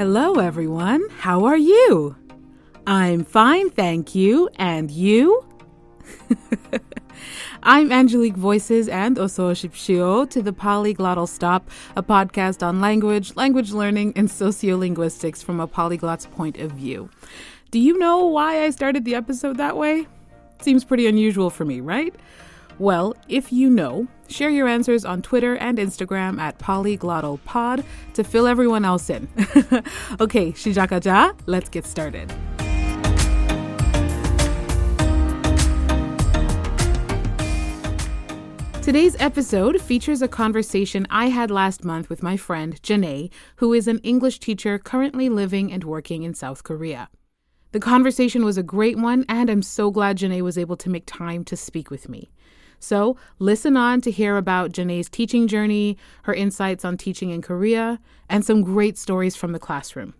Hello, everyone. How are you? I'm fine, thank you. And you? I'm Angelique Voices and Oso Shipshio to the Polyglottal Stop, a podcast on language, language learning, and sociolinguistics from a polyglot's point of view. Do you know why I started the episode that way? Seems pretty unusual for me, right? Well, if you know, share your answers on Twitter and Instagram at polyglottalpod to fill everyone else in. okay, shijakaja, let's get started. Today's episode features a conversation I had last month with my friend Janee, who is an English teacher currently living and working in South Korea. The conversation was a great one, and I'm so glad Janee was able to make time to speak with me. So, listen on to hear about Janee's teaching journey, her insights on teaching in Korea, and some great stories from the classroom.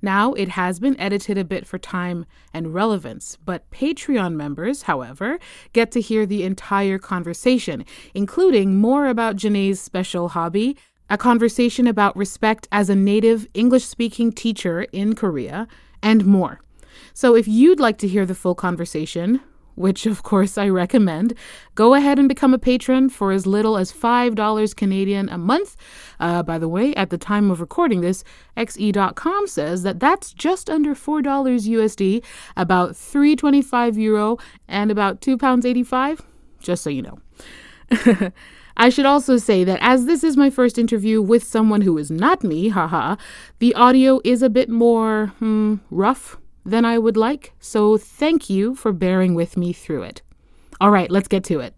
Now, it has been edited a bit for time and relevance, but Patreon members, however, get to hear the entire conversation, including more about Janee's special hobby, a conversation about respect as a native English speaking teacher in Korea, and more. So, if you'd like to hear the full conversation, which of course I recommend, go ahead and become a patron for as little as $5 Canadian a month. Uh, by the way, at the time of recording this, xe.com says that that's just under $4 USD, about 3.25 euro, and about 2 pounds 85, just so you know. I should also say that as this is my first interview with someone who is not me, haha, the audio is a bit more hmm, rough than I would like, so thank you for bearing with me through it. All right, let's get to it.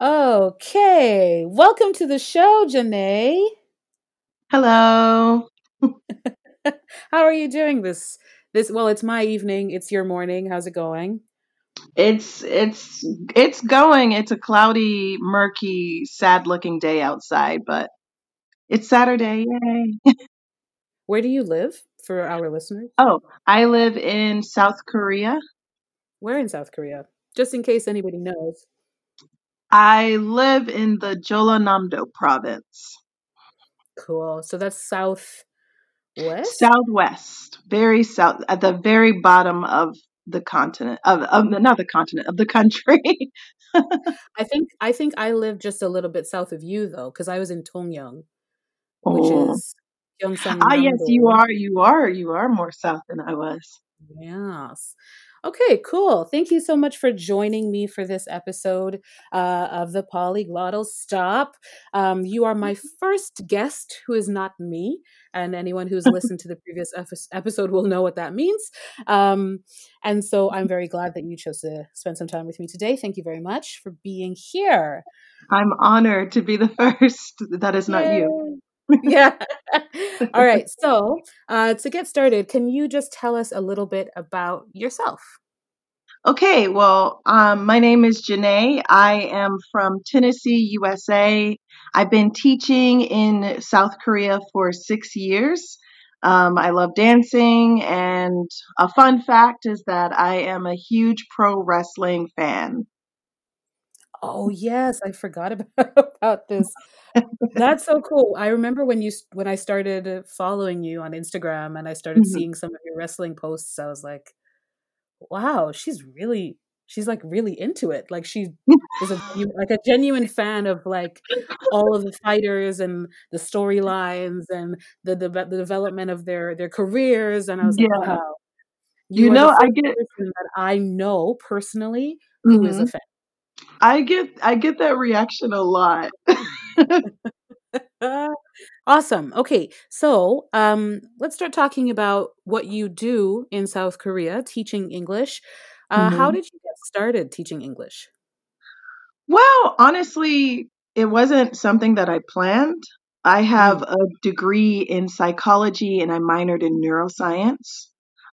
Okay, welcome to the show, Janee. Hello. How are you doing this this well, it's my evening, it's your morning. How's it going? It's it's it's going. It's a cloudy, murky, sad-looking day outside, but it's Saturday. Yay. Where do you live for our listeners? Oh, I live in South Korea. Where in South Korea? Just in case anybody knows. I live in the Jeollanam-do province. Cool. So that's south west? Southwest. Very south at the very bottom of the continent of, of not the continent of the country. I think I think I live just a little bit south of you though, because I was in Tongyeong which Oh. is Gyeongsang Ah, yes, you are. You are. You are more south than I was. Yes. Okay, cool. Thank you so much for joining me for this episode uh, of the Polyglottal Stop. Um, you are my first guest who is not me, and anyone who's listened to the previous episode will know what that means. Um, and so I'm very glad that you chose to spend some time with me today. Thank you very much for being here. I'm honored to be the first. That is not you. Yeah. All right. So, uh, to get started, can you just tell us a little bit about yourself? Okay, well, um, my name is Janee. I am from Tennessee, USA. I've been teaching in South Korea for six years. Um, I love dancing, and a fun fact is that I am a huge pro wrestling fan. Oh yes, I forgot about, about this. That's so cool. I remember when you when I started uh, following you on Instagram and I started Mhm. seeing some of your wrestling posts. I was like, wow, she's really she's like really into it. Like she is a like a genuine fan of like all of the fighters and the storylines and the, the the development of their their careers. And I was like, wow, You you know, I get that I know personally who is a mhm. fan. I get I get that reaction a lot. Awesome. Okay, so um, let's start talking about what you do in South Korea, teaching English. Uh, how Mhm. did you get started teaching English? Well, honestly, it wasn't something that I planned. I have Mm. a degree in psychology and I minored in neuroscience.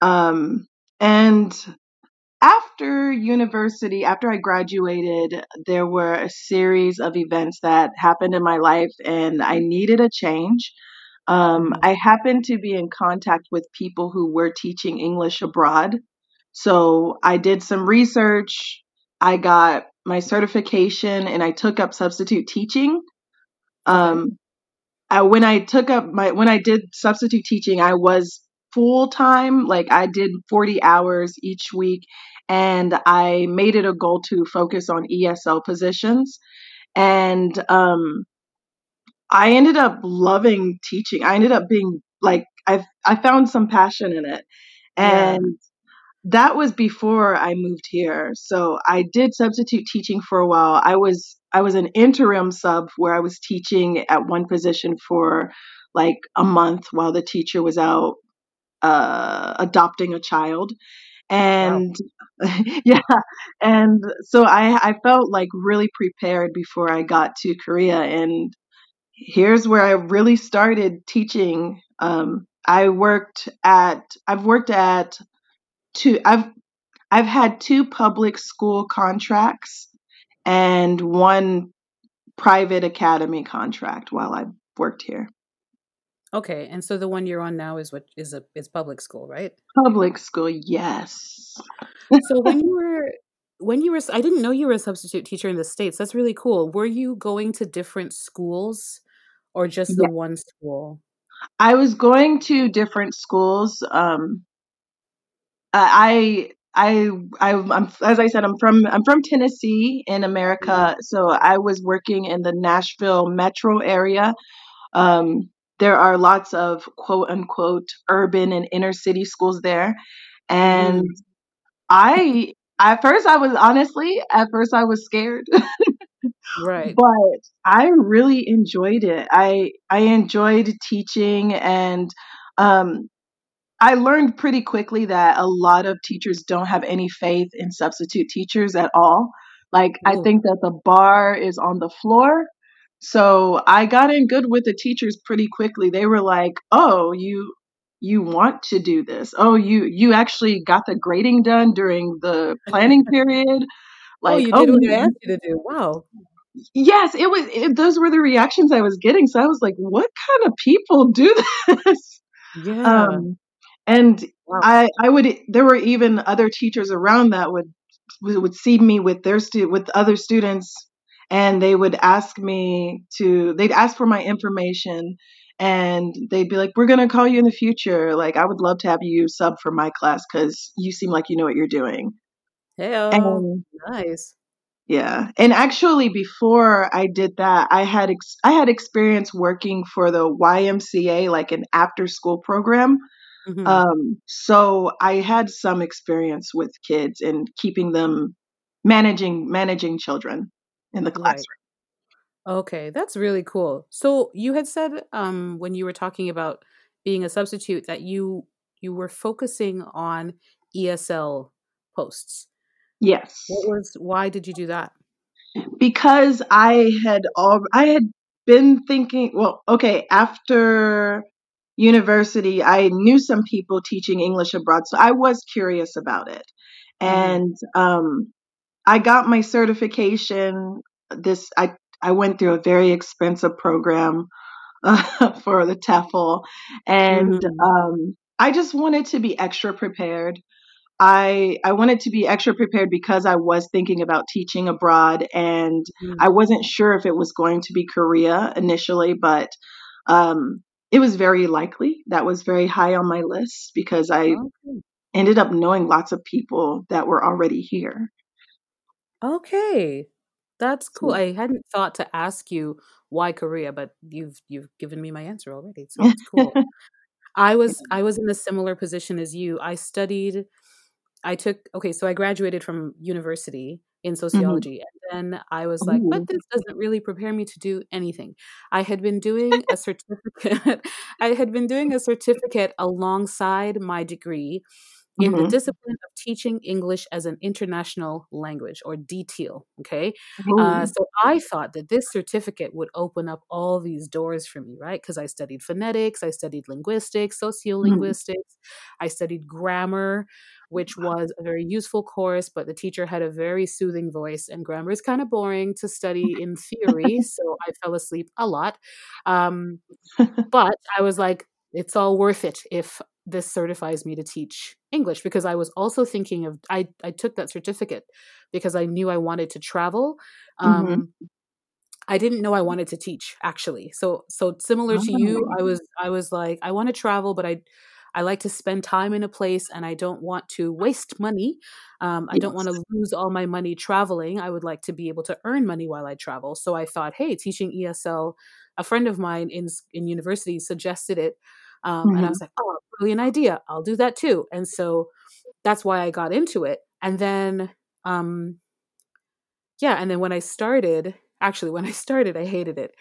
Um, and after university, after I graduated, there were a series of events that happened in my life and I needed a change. Um, Mhm. I happened to be in contact with people who were teaching English abroad. So I did some research. I got my certification and I took up substitute teaching. Um, I, when I took up my when I did substitute teaching, I was full time. Like I did 40 hours each week, and I made it a goal to focus on ESL positions. And um, I ended up loving teaching. I ended up being like I I found some passion in it, and yeah. that was before I moved here. So I did substitute teaching for a while. I was I was an interim sub where I was teaching at one position for like a month while the teacher was out uh, adopting a child and wow. yeah and so I, I felt like really prepared before i got to korea and here's where I really started teaching. Um, I worked at I've worked at two I've I've had two public school contracts and one private academy contract while I've worked here. Okay, and so the one you're on now is what is a is public school, right? Public school, yes. so when you were when you were I didn't know you were a substitute teacher in the states. That's really cool. Were you going to different schools or just the one school? I was going to different schools. Um, I, I, I, I'm, as I said, I'm from, I'm from Tennessee in America. So I was working in the Nashville metro area. Um, there are lots of quote unquote urban and inner city schools there. And mm. I, at first, I was honestly, at first, I was scared. Right. But I really enjoyed it. I I enjoyed teaching and um I learned pretty quickly that a lot of teachers don't have any faith in substitute teachers at all. Like Ooh. I think that the bar is on the floor. So I got in good with the teachers pretty quickly. They were like, "Oh, you you want to do this. Oh, you you actually got the grading done during the planning period. Like, oh, you did oh, what I asked you to do. Wow yes, it was. It, those were the reactions I was getting. So I was like, "What kind of people do this?" Yeah. Um, and wow. I, I would. There were even other teachers around that would would see me with their stu- with other students, and they would ask me to. They'd ask for my information, and they'd be like, "We're gonna call you in the future. Like, I would love to have you sub for my class because you seem like you know what you're doing." Hey, nice. Yeah. And actually before I did that, I had ex- I had experience working for the YMCA like an after school program. Mm-hmm. Um so I had some experience with kids and keeping them managing managing children in the classroom. Right. Okay, that's really cool. So you had said um when you were talking about being a substitute that you you were focusing on ESL posts. Yes. What was why did you do that? Because I had all I had been thinking, well, okay, after university, I knew some people teaching English abroad, so I was curious about it. Mm-hmm. And um I got my certification this I I went through a very expensive program uh, for the TEFL and mm-hmm. um I just wanted to be extra prepared I I wanted to be extra prepared because I was thinking about teaching abroad and mm. I wasn't sure if it was going to be Korea initially, but um, it was very likely. That was very high on my list because I okay. ended up knowing lots of people that were already here. Okay. That's cool. I hadn't thought to ask you why Korea, but you've you've given me my answer already. So it's cool. I was I was in a similar position as you. I studied I took okay, so I graduated from university in mm-hmm. sociology and then I was like, Ooh. but this doesn't really prepare me to do anything. I had been doing a certificate I had been doing a certificate alongside my degree in mm-hmm. the discipline of teaching English as an international language or DTIL. Okay. Uh, so I thought that this certificate would open up all these doors for me, right? Because I studied phonetics, I studied linguistics, mm-hmm. sociolinguistics, mm-hmm. I studied grammar, which was a very useful course, but the teacher had a very soothing voice, and grammar is kind of boring to study in theory. so I fell asleep a lot. Um, but I was like, it's all worth it if this certifies me to teach English because I was also thinking of I I took that certificate because I knew I wanted to travel. Um, mm-hmm. I didn't know I wanted to teach actually. So so similar to you, I oh. was I was like I want to travel, but I I like to spend time in a place and I don't want to waste money. Um, I don't want to lose all my money traveling. I would like to be able to earn money while I travel. So I thought, hey, teaching ESL, a friend of mine in in university suggested it, um, mm-hmm. and I mm-hmm. was like, oh, brilliant idea. I'll do that too. And so that's why I got into it. And then, um, yeah, and then when I started, actually, when I started, I hated it.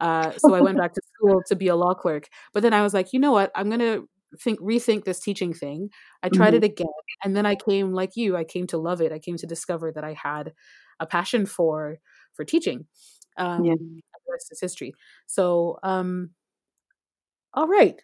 Uh, so I went back to school to be a law clerk. But then I was like, you know what? I'm going to think rethink this teaching thing. I tried mm-hmm. it again, and then I came like you. I came to love it. I came to discover that I had a passion for for teaching. Um, yeah. The rest is history. So, um, all right.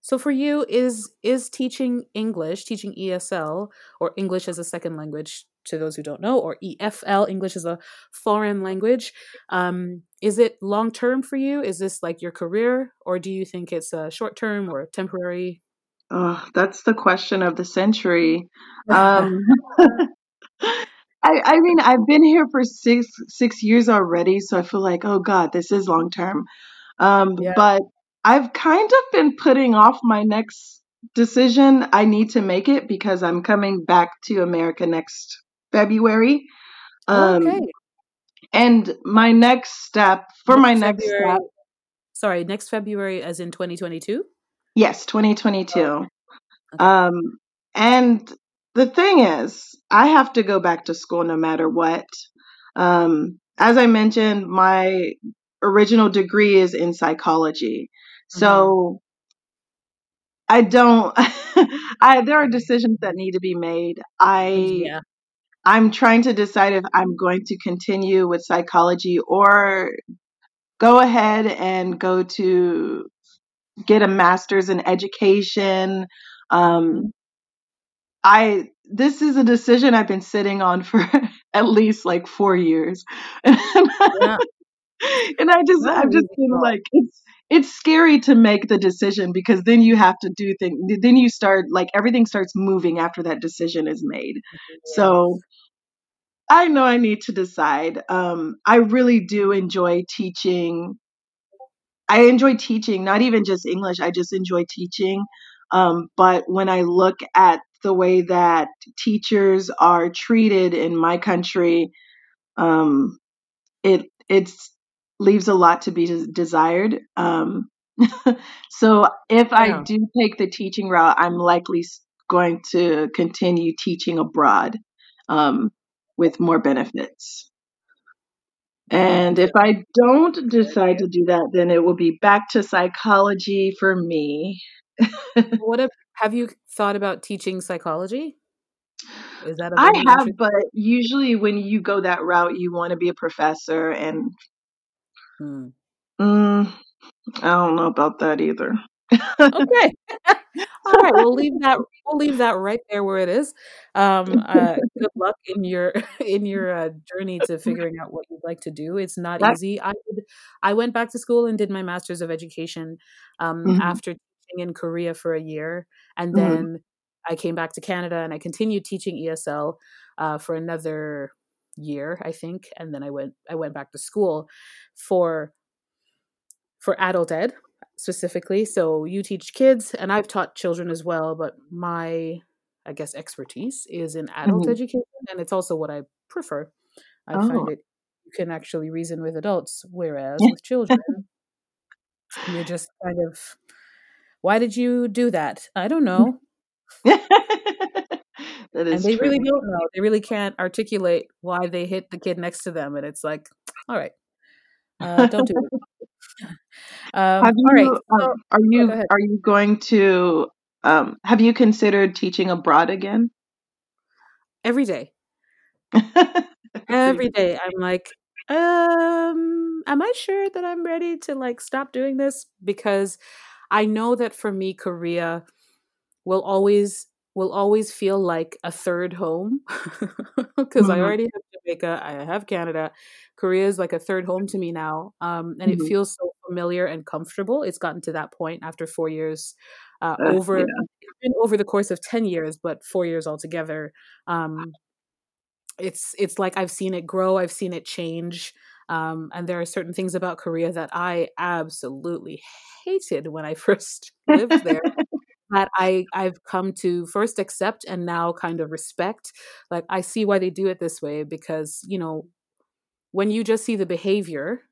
So for you, is is teaching English, teaching ESL or English as a second language to those who don't know, or EFL, English as a foreign language. Um, is it long term for you? Is this like your career, or do you think it's a short term or temporary? Oh, that's the question of the century. Um, I, I mean, I've been here for six six years already, so I feel like, oh God, this is long term. Um, yeah. But I've kind of been putting off my next decision. I need to make it because I'm coming back to America next February. Um, okay. And my next step for next my next February, step. Sorry, next February, as in 2022? Yes, 2022. Oh. Okay. Um, and the thing is, I have to go back to school no matter what. Um, as I mentioned, my original degree is in psychology. So mm-hmm. I don't I there are decisions that need to be made. I yeah. I'm trying to decide if I'm going to continue with psychology or go ahead and go to get a master's in education. Um, mm-hmm. I this is a decision I've been sitting on for at least like four years, yeah. and I just I've just been like it's it's scary to make the decision because then you have to do things then you start like everything starts moving after that decision is made mm-hmm. yes. so i know i need to decide um, i really do enjoy teaching i enjoy teaching not even just english i just enjoy teaching um, but when i look at the way that teachers are treated in my country um, it it's leaves a lot to be desired. Um, so if yeah. I do take the teaching route, I'm likely going to continue teaching abroad um, with more benefits. And if I don't decide to do that, then it will be back to psychology for me. what if, have you thought about teaching psychology? Is that I have, but usually when you go that route, you want to be a professor, and Hmm. Mm, I don't know about that either. okay. All right, we'll leave that. We'll leave that right there where it is. Um, uh, good luck in your in your uh, journey to figuring out what you'd like to do. It's not easy. I did, I went back to school and did my master's of education um, mm-hmm. after teaching in Korea for a year, and mm-hmm. then mm-hmm. I came back to Canada and I continued teaching ESL uh, for another year, I think, and then I went I went back to school for for adult ed specifically. So you teach kids, and I've taught children as well, but my I guess expertise is in adult mm-hmm. education, and it's also what I prefer. I oh. find it you can actually reason with adults, whereas with children, you're just kind of, why did you do that? I don't know. That is and they true. really don't know. They really can't articulate why they hit the kid next to them, and it's like, all right, uh, don't do it. Um, you, all right. So, um, are you are you going to um, have you considered teaching abroad again? Every day. Every day, I'm like, um, am I sure that I'm ready to like stop doing this? Because I know that for me, Korea will always will always feel like a third home because mm-hmm. I already have Jamaica, I have Canada. Korea is like a third home to me now. Um, and mm-hmm. it feels so familiar and comfortable. It's gotten to that point after four years uh, uh, over yeah. over the course of 10 years, but four years altogether. Um, it's it's like I've seen it grow, I've seen it change. Um, and there are certain things about Korea that I absolutely hated when I first lived there that I I've come to first accept and now kind of respect. Like I see why they do it this way because you know when you just see the behavior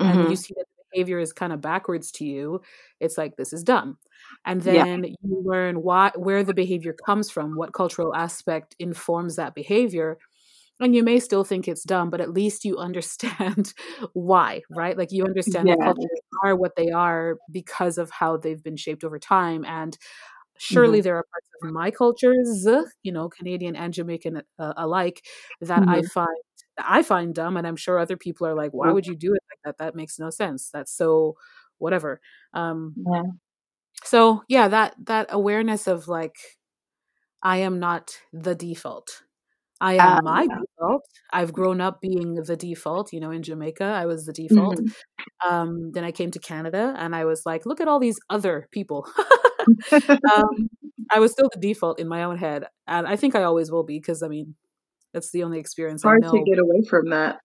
mm-hmm. and you see that the behavior is kind of backwards to you, it's like this is dumb. And then yeah. you learn why where the behavior comes from, what cultural aspect informs that behavior. And you may still think it's dumb, but at least you understand why, right? Like you understand yeah. that cultures are what they are because of how they've been shaped over time. And surely mm-hmm. there are parts of my cultures, you know, Canadian and Jamaican uh, alike, that mm-hmm. I find I find dumb, and I'm sure other people are like, "Why would you do it like that? That makes no sense. That's so whatever." Um, yeah. So yeah, that that awareness of like, I am not the default. I am um, my default. I've grown up being the default. You know, in Jamaica, I was the default. Mm-hmm. Um, then I came to Canada, and I was like, "Look at all these other people." um, I was still the default in my own head, and I think I always will be because I mean, that's the only experience hard I know. to get away from that.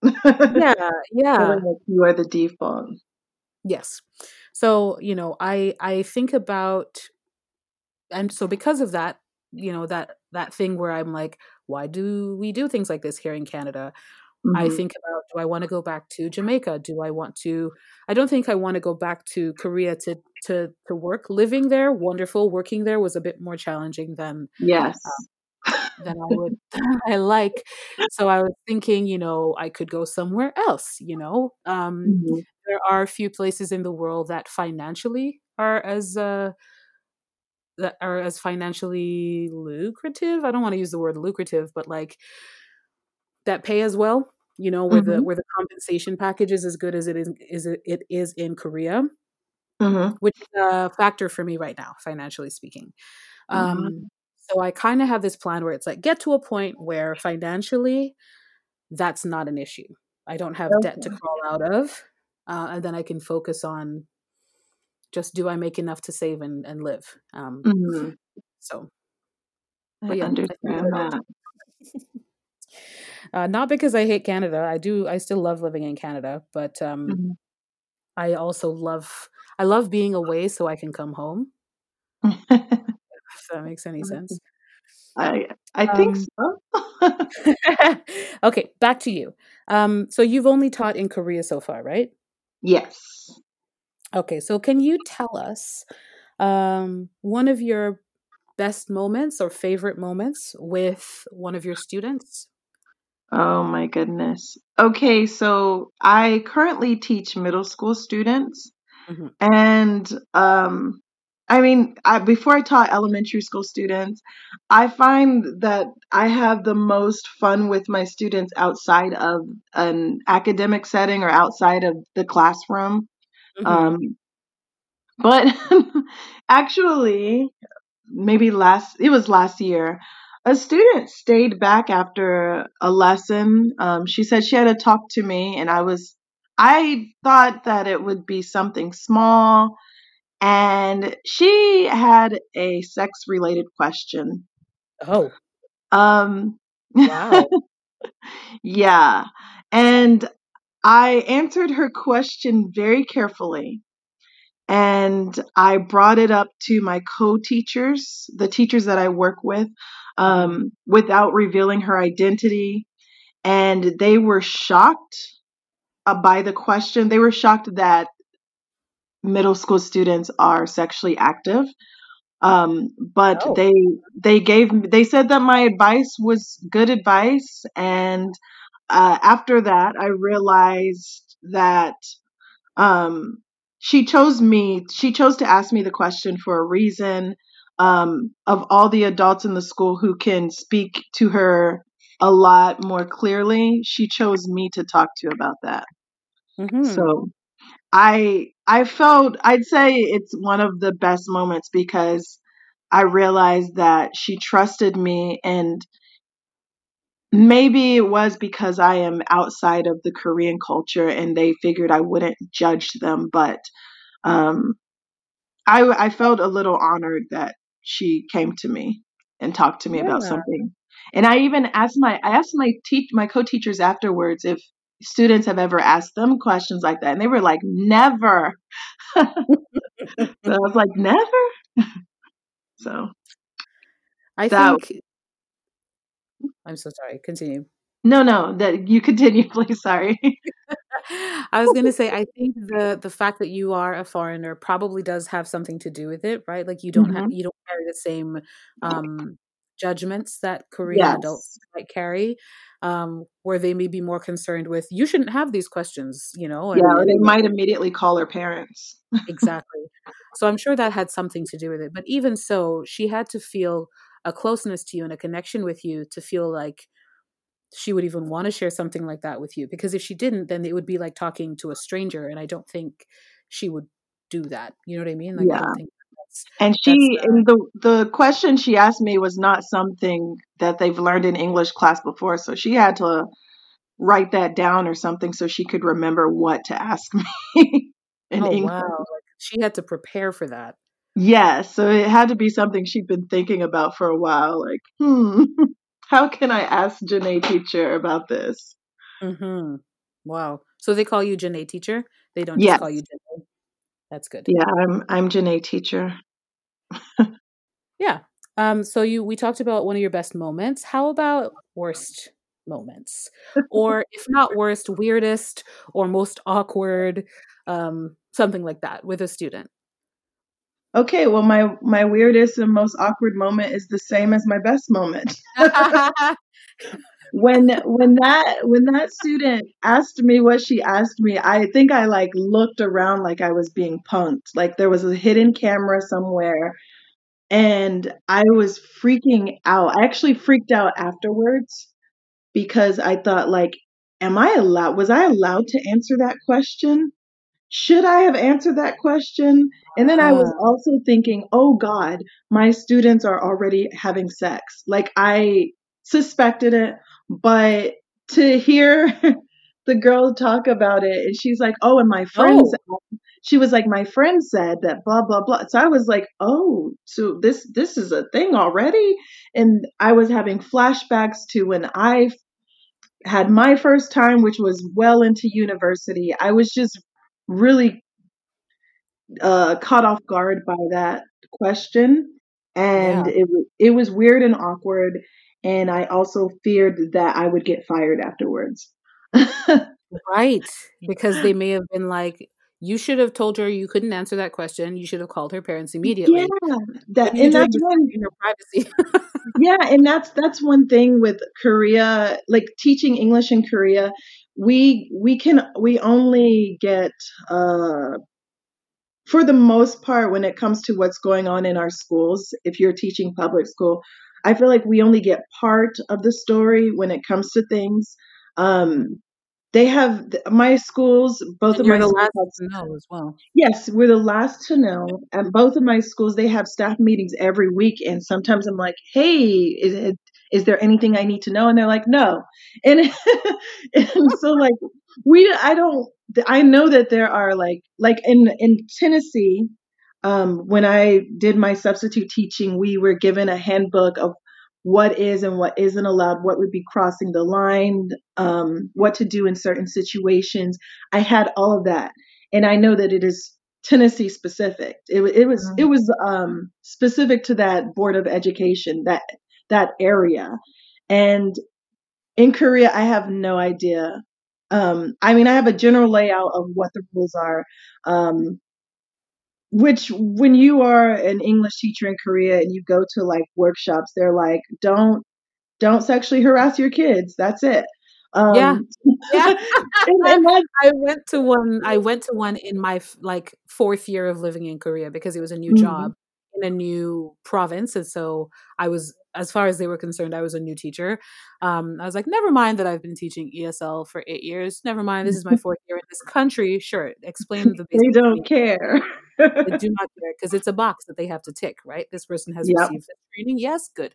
yeah, yeah. you are the default. Yes. So you know, I I think about, and so because of that, you know that that thing where I'm like, why do we do things like this here in Canada? Mm-hmm. I think about do I want to go back to Jamaica? Do I want to I don't think I want to go back to Korea to to to work. Living there, wonderful. Working there was a bit more challenging than yes. Um, than I would I like. So I was thinking, you know, I could go somewhere else, you know. Um, mm-hmm. there are a few places in the world that financially are as uh that are as financially lucrative. I don't want to use the word lucrative, but like that pay as well, you know, where mm-hmm. the where the compensation package is as good as it is is it is in Korea. Mm-hmm. Which is a factor for me right now, financially speaking. Mm-hmm. Um, so I kind of have this plan where it's like get to a point where financially that's not an issue. I don't have okay. debt to crawl out of. Uh, and then I can focus on just do I make enough to save and, and live. Um, mm-hmm. So, I yeah, understand I that. uh, not because I hate Canada. I do. I still love living in Canada, but um, mm-hmm. I also love. I love being away so I can come home if that makes any sense. I I think um, so. okay, back to you. Um, so you've only taught in Korea so far, right? Yes. Okay, so can you tell us um, one of your best moments or favorite moments with one of your students? Oh my goodness. Okay, so I currently teach middle school students. Mm-hmm. And um, I mean, I, before I taught elementary school students, I find that I have the most fun with my students outside of an academic setting or outside of the classroom. Mm-hmm. Um, but actually, maybe last, it was last year, a student stayed back after a lesson. Um, she said she had to talk to me, and I was, I thought that it would be something small and she had a sex related question. Oh. Um wow. yeah. And I answered her question very carefully. And I brought it up to my co teachers, the teachers that I work with, um, without revealing her identity. And they were shocked uh, by the question. They were shocked that middle school students are sexually active. Um, but oh. they they gave they said that my advice was good advice, and uh, after that, I realized that um, she chose me. She chose to ask me the question for a reason. Um, of all the adults in the school who can speak to her a lot more clearly, she chose me to talk to about that. Mm-hmm. So I I felt I'd say it's one of the best moments because I realized that she trusted me and maybe it was because I am outside of the Korean culture and they figured I wouldn't judge them but um I I felt a little honored that she came to me and talked to me yeah. about something. And I even asked my I asked my teach my co-teachers afterwards if students have ever asked them questions like that, and they were like, "Never." so I was like, "Never." so I that, think. I'm so sorry. Continue. No, no, that you continue, please. Sorry. I was gonna say, I think the the fact that you are a foreigner probably does have something to do with it, right? Like you don't mm-hmm. have you don't carry the same um, judgments that Korean yes. adults might carry, um, where they may be more concerned with you shouldn't have these questions, you know. And, yeah, or they might immediately call their parents. exactly. So I'm sure that had something to do with it. But even so, she had to feel a closeness to you and a connection with you to feel like she would even want to share something like that with you because if she didn't then it would be like talking to a stranger and i don't think she would do that you know what i mean like yeah. and she uh, and the the question she asked me was not something that they've learned in english class before so she had to write that down or something so she could remember what to ask me in oh, english wow. she had to prepare for that Yes, so it had to be something she'd been thinking about for a while. Like, hmm, how can I ask Janee teacher about this? Mm-hmm. Wow. So they call you Janee teacher? They don't just call you Janee. That's good. Yeah, I'm I'm Janee teacher. yeah. Um, so you we talked about one of your best moments. How about worst moments? or if not worst, weirdest or most awkward, um, something like that with a student. Okay, well my my weirdest and most awkward moment is the same as my best moment. when when that when that student asked me what she asked me, I think I like looked around like I was being punked. Like there was a hidden camera somewhere and I was freaking out. I actually freaked out afterwards because I thought like am I allowed was I allowed to answer that question? Should I have answered that question? And then I was uh. also thinking, oh God, my students are already having sex. Like I suspected it, but to hear the girl talk about it, and she's like, oh, and my friends, oh. she was like, my friend said that blah blah blah. So I was like, oh, so this this is a thing already, and I was having flashbacks to when I had my first time, which was well into university. I was just really uh, caught off guard by that question, and yeah. it it was weird and awkward. And I also feared that I would get fired afterwards. right, because they may have been like, "You should have told her you couldn't answer that question. You should have called her parents immediately." Yeah, that and, that's one in your privacy. yeah, and that's that's one thing with Korea, like teaching English in Korea we we can we only get uh, for the most part when it comes to what's going on in our schools if you're teaching public school i feel like we only get part of the story when it comes to things. Um, they have my schools both and of my the last to know as well. Yes we're the last to know and both of my schools they have staff meetings every week and sometimes i'm like hey is it is there anything I need to know? And they're like, no. And, and so like we, I don't, I know that there are like, like in, in Tennessee, um, when I did my substitute teaching, we were given a handbook of what is and what isn't allowed, what would be crossing the line, um, what to do in certain situations. I had all of that. And I know that it is Tennessee specific. It, it was mm-hmm. it was um, specific to that board of education that that area. And in Korea, I have no idea. Um, I mean, I have a general layout of what the rules are. Um, which, when you are an English teacher in Korea and you go to like workshops, they're like, don't don't sexually harass your kids. That's it. Um, yeah, yeah. and, and I went to one. I went to one in my like fourth year of living in Korea because it was a new mm-hmm. job in a new province, and so I was as far as they were concerned, I was a new teacher. Um, I was like, never mind that I've been teaching ESL for eight years. Never mind, this is my fourth year in this country. Sure, explain the. they don't care. they do not care because it's a box that they have to tick. Right, this person has yep. received training. Yes, good,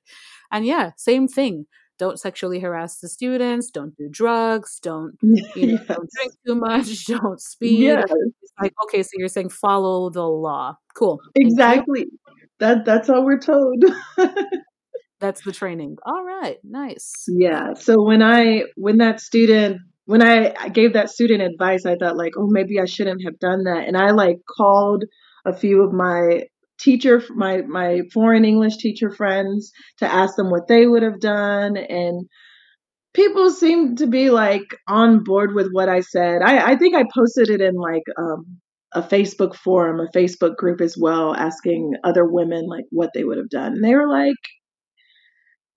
and yeah, same thing. Don't sexually harass the students. Don't do drugs. Don't you know, yes. don't drink too much. Don't speed. Yes. It's like okay, so you're saying follow the law. Cool. Exactly that that's all we're told. That's the training. All right, nice. Yeah. So when I when that student when I gave that student advice, I thought like, oh, maybe I shouldn't have done that, and I like called a few of my teacher my my foreign english teacher friends to ask them what they would have done and people seemed to be like on board with what i said i i think i posted it in like um a facebook forum a facebook group as well asking other women like what they would have done and they were like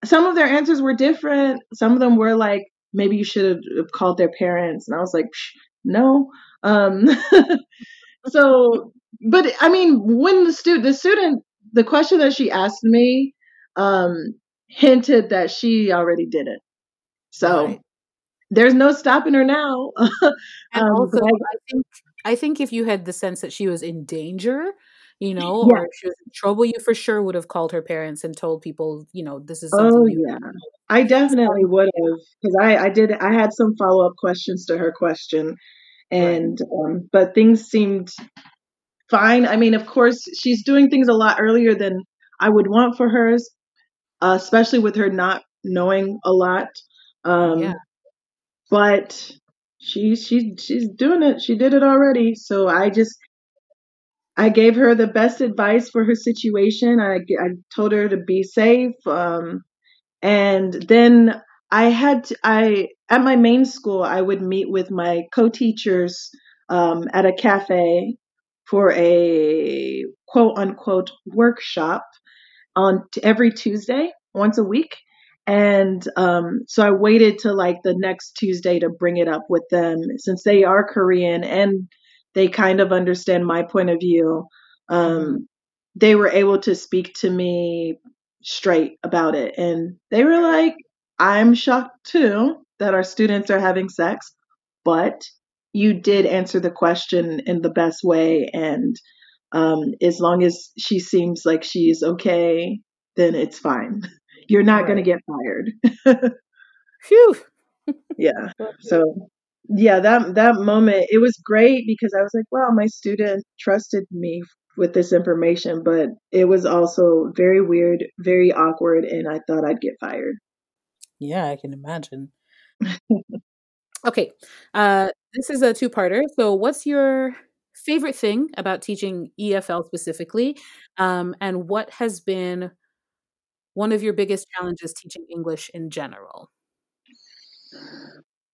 some of their answers were different some of them were like maybe you should have called their parents and i was like no um so but I mean, when the student, the student, the question that she asked me, um, hinted that she already did it. So right. there's no stopping her now. and um, also, I, I, think I think if you had the sense that she was in danger, you know, yeah. or if she was in trouble, you for sure would have called her parents and told people, you know, this is. Oh yeah, I definitely would have because I I did I had some follow up questions to her question, and right. um, but things seemed fine. I mean, of course, she's doing things a lot earlier than I would want for hers, uh, especially with her not knowing a lot. Um, yeah. But she she she's doing it. She did it already. So I just I gave her the best advice for her situation. I I told her to be safe. Um, and then I had to, I at my main school I would meet with my co-teachers um, at a cafe for a quote unquote workshop on t- every Tuesday, once a week. And um, so I waited till like the next Tuesday to bring it up with them since they are Korean and they kind of understand my point of view. Um, mm-hmm. They were able to speak to me straight about it. And they were like, I'm shocked too that our students are having sex, but you did answer the question in the best way and um, as long as she seems like she's okay then it's fine you're not right. going to get fired phew yeah so yeah that that moment it was great because i was like wow my student trusted me with this information but it was also very weird very awkward and i thought i'd get fired yeah i can imagine okay uh this is a two parter. So, what's your favorite thing about teaching EFL specifically? Um, and what has been one of your biggest challenges teaching English in general?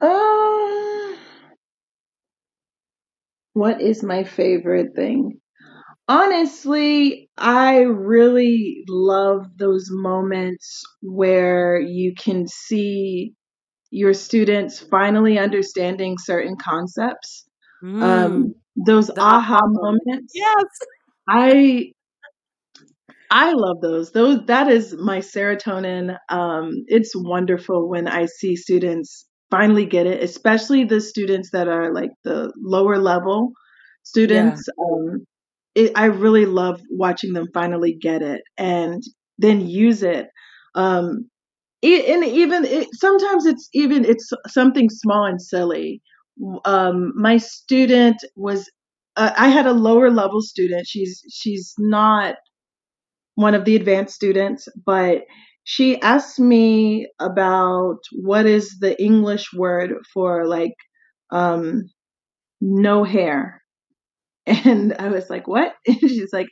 Um, what is my favorite thing? Honestly, I really love those moments where you can see your students finally understanding certain concepts. Mm. Um, those aha moments. Yes. I I love those. Those that is my serotonin. Um, it's wonderful when I see students finally get it, especially the students that are like the lower level students. Yeah. Um, it, I really love watching them finally get it and then use it. Um, and even it, sometimes it's even it's something small and silly um, my student was uh, i had a lower level student she's she's not one of the advanced students but she asked me about what is the english word for like um, no hair and i was like what and she's like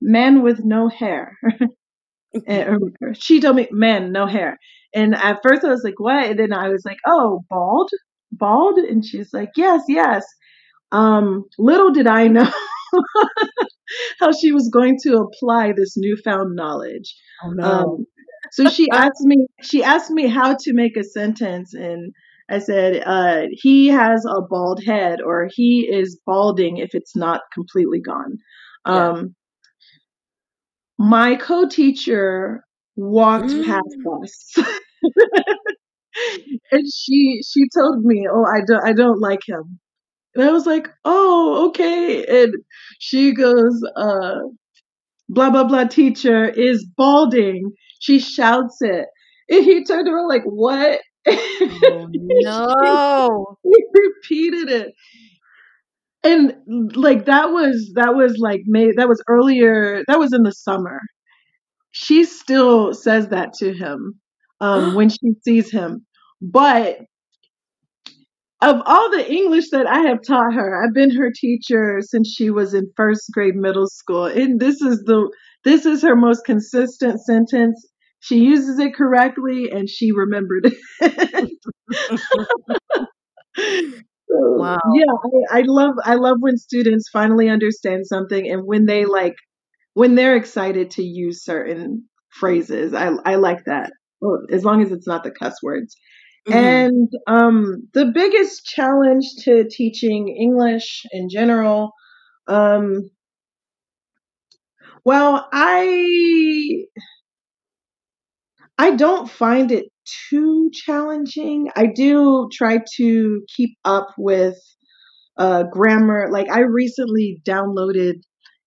man with no hair and she told me, "Man, no hair." And at first I was like, "What?" And then I was like, "Oh, bald, bald." And she's like, "Yes, yes." Um, little did I know how she was going to apply this newfound knowledge. Oh no. Um, so she asked me. She asked me how to make a sentence, and I said, uh, "He has a bald head, or he is balding if it's not completely gone." Um, my co-teacher walked mm. past us and she she told me oh i don't i don't like him and i was like oh okay and she goes uh blah blah blah teacher is balding she shouts it and he turned around like what oh, no he repeated it and like that was that was like May that was earlier that was in the summer. She still says that to him um, when she sees him. But of all the English that I have taught her, I've been her teacher since she was in first grade middle school. And this is the this is her most consistent sentence. She uses it correctly and she remembered it. Wow. Yeah, I, I love I love when students finally understand something and when they like when they're excited to use certain phrases. I I like that. Well, as long as it's not the cuss words. Mhm. And um, the biggest challenge to teaching English in general, um, well, I I don't find it too challenging. I do try to keep up with uh, grammar. Like I recently downloaded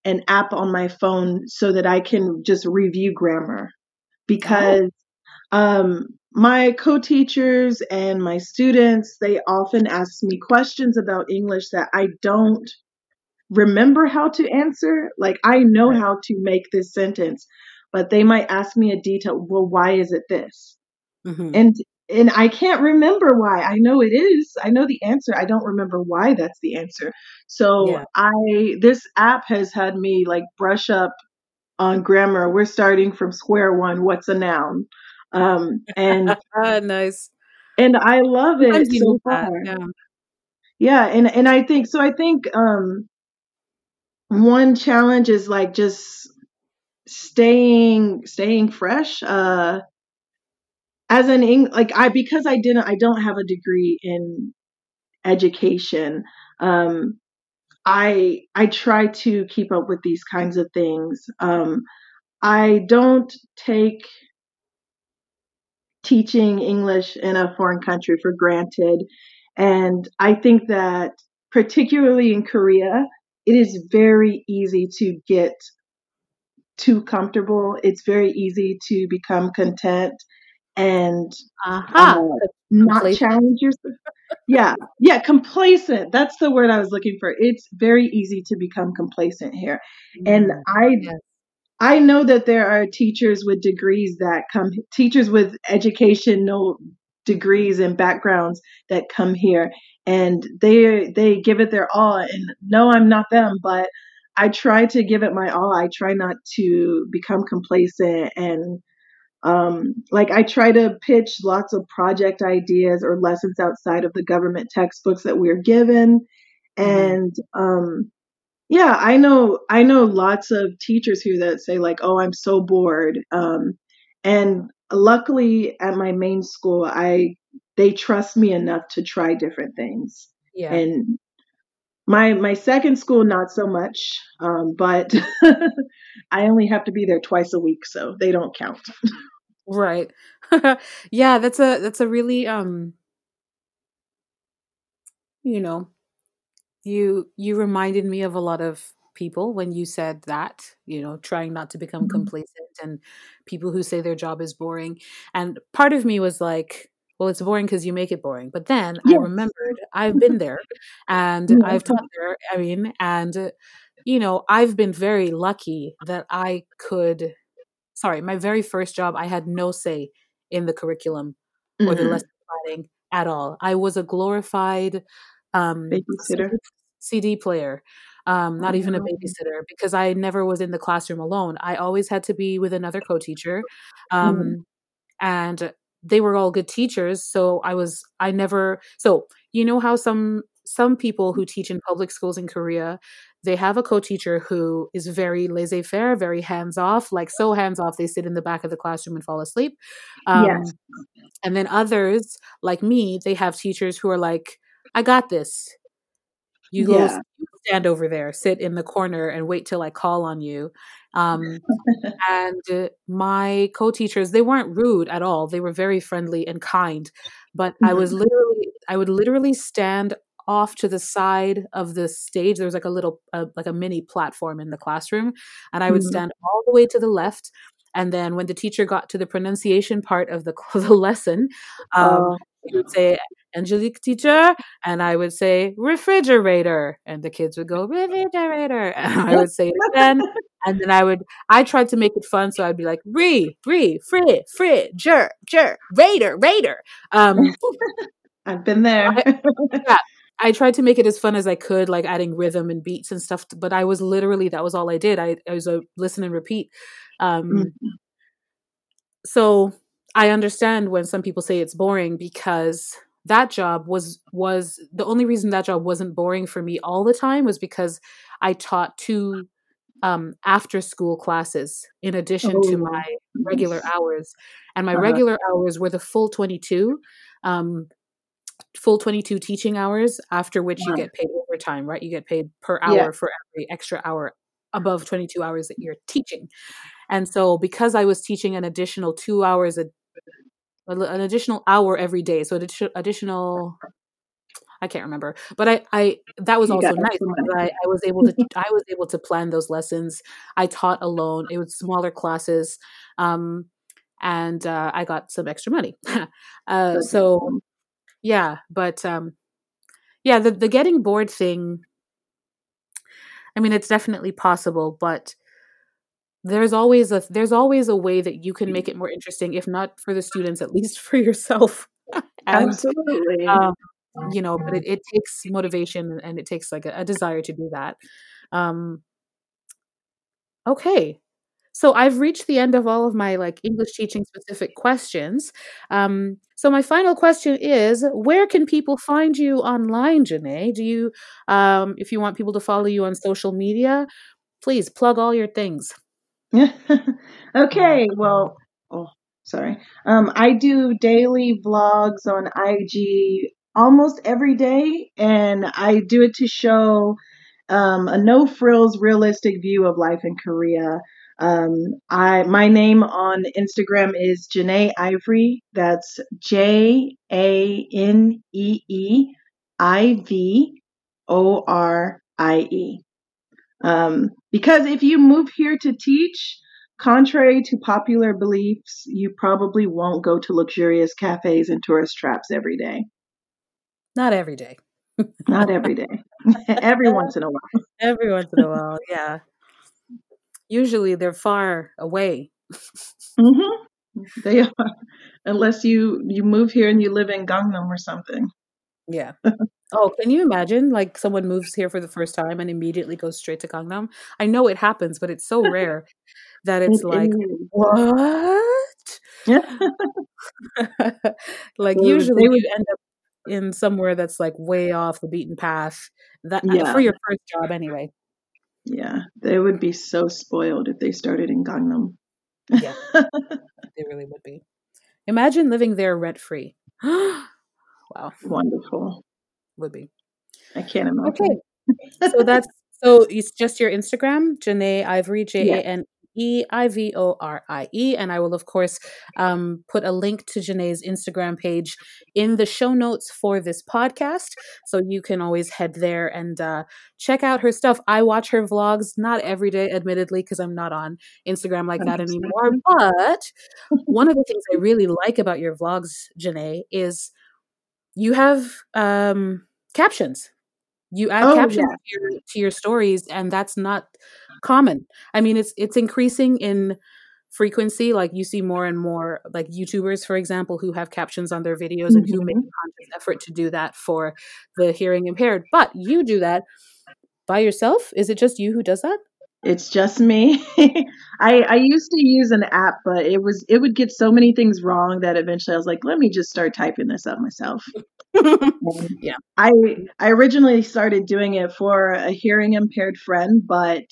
an app on my phone so that I can just review grammar Oh. because um, my co-teachers and my students they often ask me questions about English that I don't remember how to answer. Like I know Right. how to make this sentence, but they might ask me a detail. Well, why is it this? Mhm. And and I can't remember why. I know it is. I know the answer. I don't remember why that's the answer. So Yeah. I this app has had me like brush up on grammar. We're starting from square one. What's a noun? Um, and nice. and I love it so that. far. Yeah. Yeah, and and I think so. I think um, one challenge is like just staying staying fresh. Uh, as an Eng- like I because I didn't I don't have a degree in education. Um, I I try to keep up with these kinds of things. Um, I don't take teaching English in a foreign country for granted. And I think that, particularly in Korea, it is very easy to get too comfortable. It's very easy to become content and uh, Aha. not challenge yourself. Yeah, yeah, complacent. That's the word I was looking for. It's very easy to become complacent here. And Mm. I Yes. I know that there are teachers with degrees that come, teachers with educational degrees and backgrounds that come here, and they they give it their all. And no, I'm not them, but I try to give it my all. I try not to become complacent and um, like I try to pitch lots of project ideas or lessons outside of the government textbooks that we're given, Mhm. and um, yeah, I know I know lots of teachers here that say like, "Oh, I'm so bored." Um, and luckily at my main school, I they trust me enough to try different things. Yeah. And my my second school not so much, um, but I only have to be there twice a week, so they don't count. Right. yeah, that's a that's a really um you know, you you reminded me of a lot of people when you said that, you know, trying not to become Mhm. complacent and people who say their job is boring. And part of me was like, well, it's boring because you make it boring. But then I remembered I've been there and Yeah. I've taught there. I mean, and uh, you know, I've been very lucky that I could sorry, my very first job, I had no say in the curriculum or the Mhm. lesson planning at all. I was a glorified um, Babysitter. CD, player, um, not even a babysitter, because I never was in the classroom alone. I always had to be with another co-teacher, Mhm. um, and they were all good teachers. So I was, I never. So you know how some some people who teach in public schools in Korea, they have a co-teacher who is very laissez-faire, very hands-off, like so hands-off they sit in the back of the classroom and fall asleep. Um, Yes. and then others, like me, they have teachers who are like, I got this. You go Yeah. you stand over there, sit in the corner and wait till I call on you. Um, and my co-teachers, they weren't rude at all. They were very friendly and kind. But I was Mhm. literally, I would literally stand off to the side of the stage. There was like a little, uh, like a mini platform in the classroom, and I would Mhm. stand all the way to the left. And then when the teacher got to the pronunciation part of the the lesson, um, Oh. would say, Angelique teacher, and I would say refrigerator, and the kids would go refrigerator, and I would say it again, and then I would I tried to make it fun, so I'd be like re re fri fri jer jer raider raider. Um, I've been there. I, yeah, I tried to make it as fun as I could, like adding rhythm and beats and stuff. But I was literally that was all I did. I, I was a listen and repeat. Um, mm-hmm. So I understand when some people say it's boring because that job was was the only reason that job wasn't boring for me all the time was because I taught two um, after school classes in addition oh, to my regular hours, and my uh-huh. regular hours were the full twenty two. Um, full 22 teaching hours after which you get paid overtime right you get paid per hour yeah. for every extra hour above 22 hours that you're teaching and so because i was teaching an additional two hours a, an additional hour every day so additional I can't remember, but I, I that was also nice I, I was able to I was able to plan those lessons. I taught alone. It was smaller classes, um, and uh, I got some extra money. uh, so yeah but um yeah the the getting bored thing i mean it's definitely possible but there's always a there's always a way that you can make it more interesting if not for the students at least for yourself and, absolutely um, you know but it, it takes motivation and it takes like a, a desire to do that um okay so I've reached the end of all of my like English teaching specific questions. Um, so my final question is, where can people find you online, Janee? Do you, um, if you want people to follow you on social media, please plug all your things. okay. Well, oh, sorry. Um, I do daily vlogs on IG almost every day, and I do it to show um, a no frills, realistic view of life in Korea. Um, I my name on Instagram is Janee Ivorie. That's J A N E E I V O R I E. Um, because if you move here to teach, contrary to popular beliefs, you probably won't go to luxurious cafes and tourist traps every day. Not every day. Not every day. every once in a while. Every once in a while, yeah usually they're far away. mm-hmm. They are, unless you you move here and you live in Gangnam or something. Yeah. oh, can you imagine like someone moves here for the first time and immediately goes straight to Gangnam? I know it happens, but it's so rare that it's like what? like usually you end up in somewhere that's like way off the beaten path. That uh, yeah. for your first job anyway. Yeah, they would be so spoiled if they started in Gangnam. yeah, they really would be. Imagine living there rent free. wow, wonderful. Would be. I can't imagine. Okay, so that's so it's just your Instagram, Janee Ivorie, J A N E I V O R I E. And I will, of course, um, put a link to Janee's Instagram page in the show notes for this podcast. So you can always head there and uh, check out her stuff. I watch her vlogs, not every day, admittedly, because I'm not on Instagram like that anymore. But one of the things I really like about your vlogs, Janee, is you have um, captions. You add oh, captions yeah. to, your, to your stories, and that's not common. I mean, it's it's increasing in frequency. Like you see more and more like YouTubers, for example, who have captions on their videos mm-hmm. and who make mm-hmm. a conscious effort to do that for the hearing impaired. But you do that by yourself? Is it just you who does that? It's just me. I I used to use an app, but it was it would get so many things wrong that eventually I was like, let me just start typing this up myself. yeah. I I originally started doing it for a hearing impaired friend, but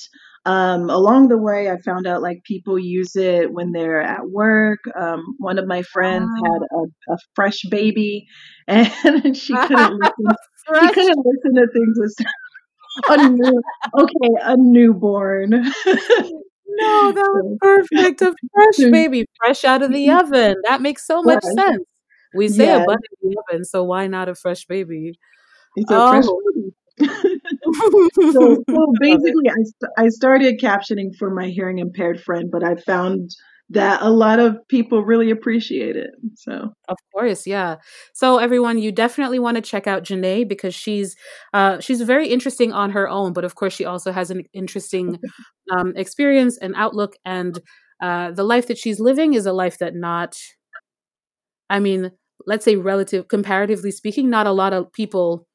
um, along the way, I found out like people use it when they're at work. Um, one of my friends wow. had a, a, fresh baby, and she couldn't listen. she couldn't listen to things with a new, okay, a newborn. no, that was perfect. A fresh baby, fresh out of the mm-hmm. oven. That makes so much sense. We say yes. a bun in the oven, so why not a fresh baby? It's a oh. fresh baby. so, so basically, I, I started captioning for my hearing impaired friend, but I found that a lot of people really appreciate it. So, of course, yeah. So, everyone, you definitely want to check out Janee because she's uh, she's very interesting on her own, but of course, she also has an interesting um, experience and outlook, and uh, the life that she's living is a life that not, I mean, let's say, relative, comparatively speaking, not a lot of people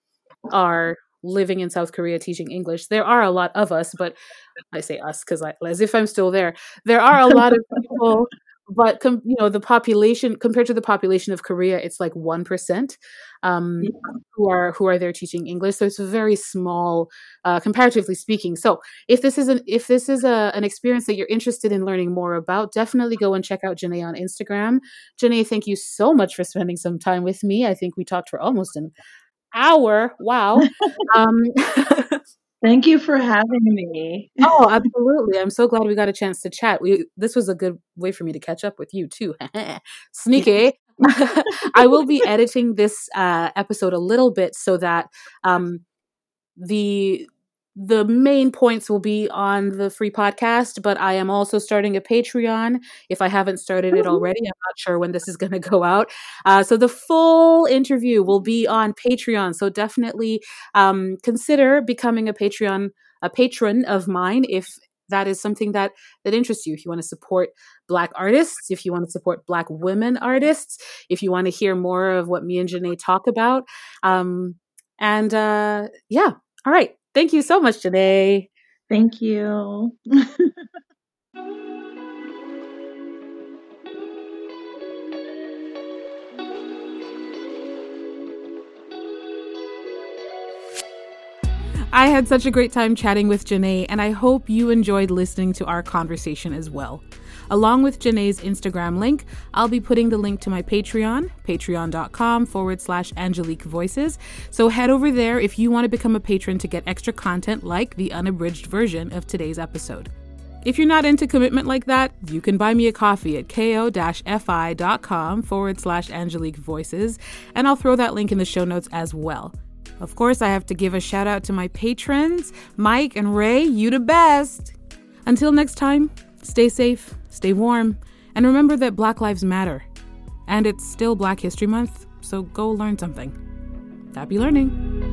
are living in South Korea teaching English. There are a lot of us, but I say us because as if I'm still there. There are a lot of people, but com- you know the population compared to the population of Korea, it's like one percent um, yeah. who are who are there teaching English. So it's very small, uh, comparatively speaking. So if this is an if this is a, an experience that you're interested in learning more about, definitely go and check out Janee on Instagram. Janee, thank you so much for spending some time with me. I think we talked for almost an hour. Wow. um, Thank you for having me. oh, absolutely. I'm so glad we got a chance to chat. We this was a good way for me to catch up with you too. Sneaky. I will be editing this uh, episode a little bit so that um, the the main points will be on the free podcast, but I am also starting a Patreon. If I haven't started it already, I'm not sure when this is going to go out. Uh, so the full interview will be on Patreon. So definitely um, consider becoming a Patreon, a patron of mine if that is something that that interests you. If you want to support Black artists, if you want to support Black women artists, if you want to hear more of what me and Janee talk about, um, and uh, yeah. All right. Thank you so much, Janee. Thank you. I had such a great time chatting with Janee, and I hope you enjoyed listening to our conversation as well. Along with Janee's Instagram link, I'll be putting the link to my Patreon, patreon.com forward slash Angelique Voices. So head over there if you want to become a patron to get extra content like the unabridged version of today's episode. If you're not into commitment like that, you can buy me a coffee at ko-fi.com forward slash Angelique Voices, and I'll throw that link in the show notes as well. Of course, I have to give a shout out to my patrons, Mike and Ray, you the best. Until next time, stay safe, stay warm, and remember that Black Lives Matter. And it's still Black History Month, so go learn something. Happy learning!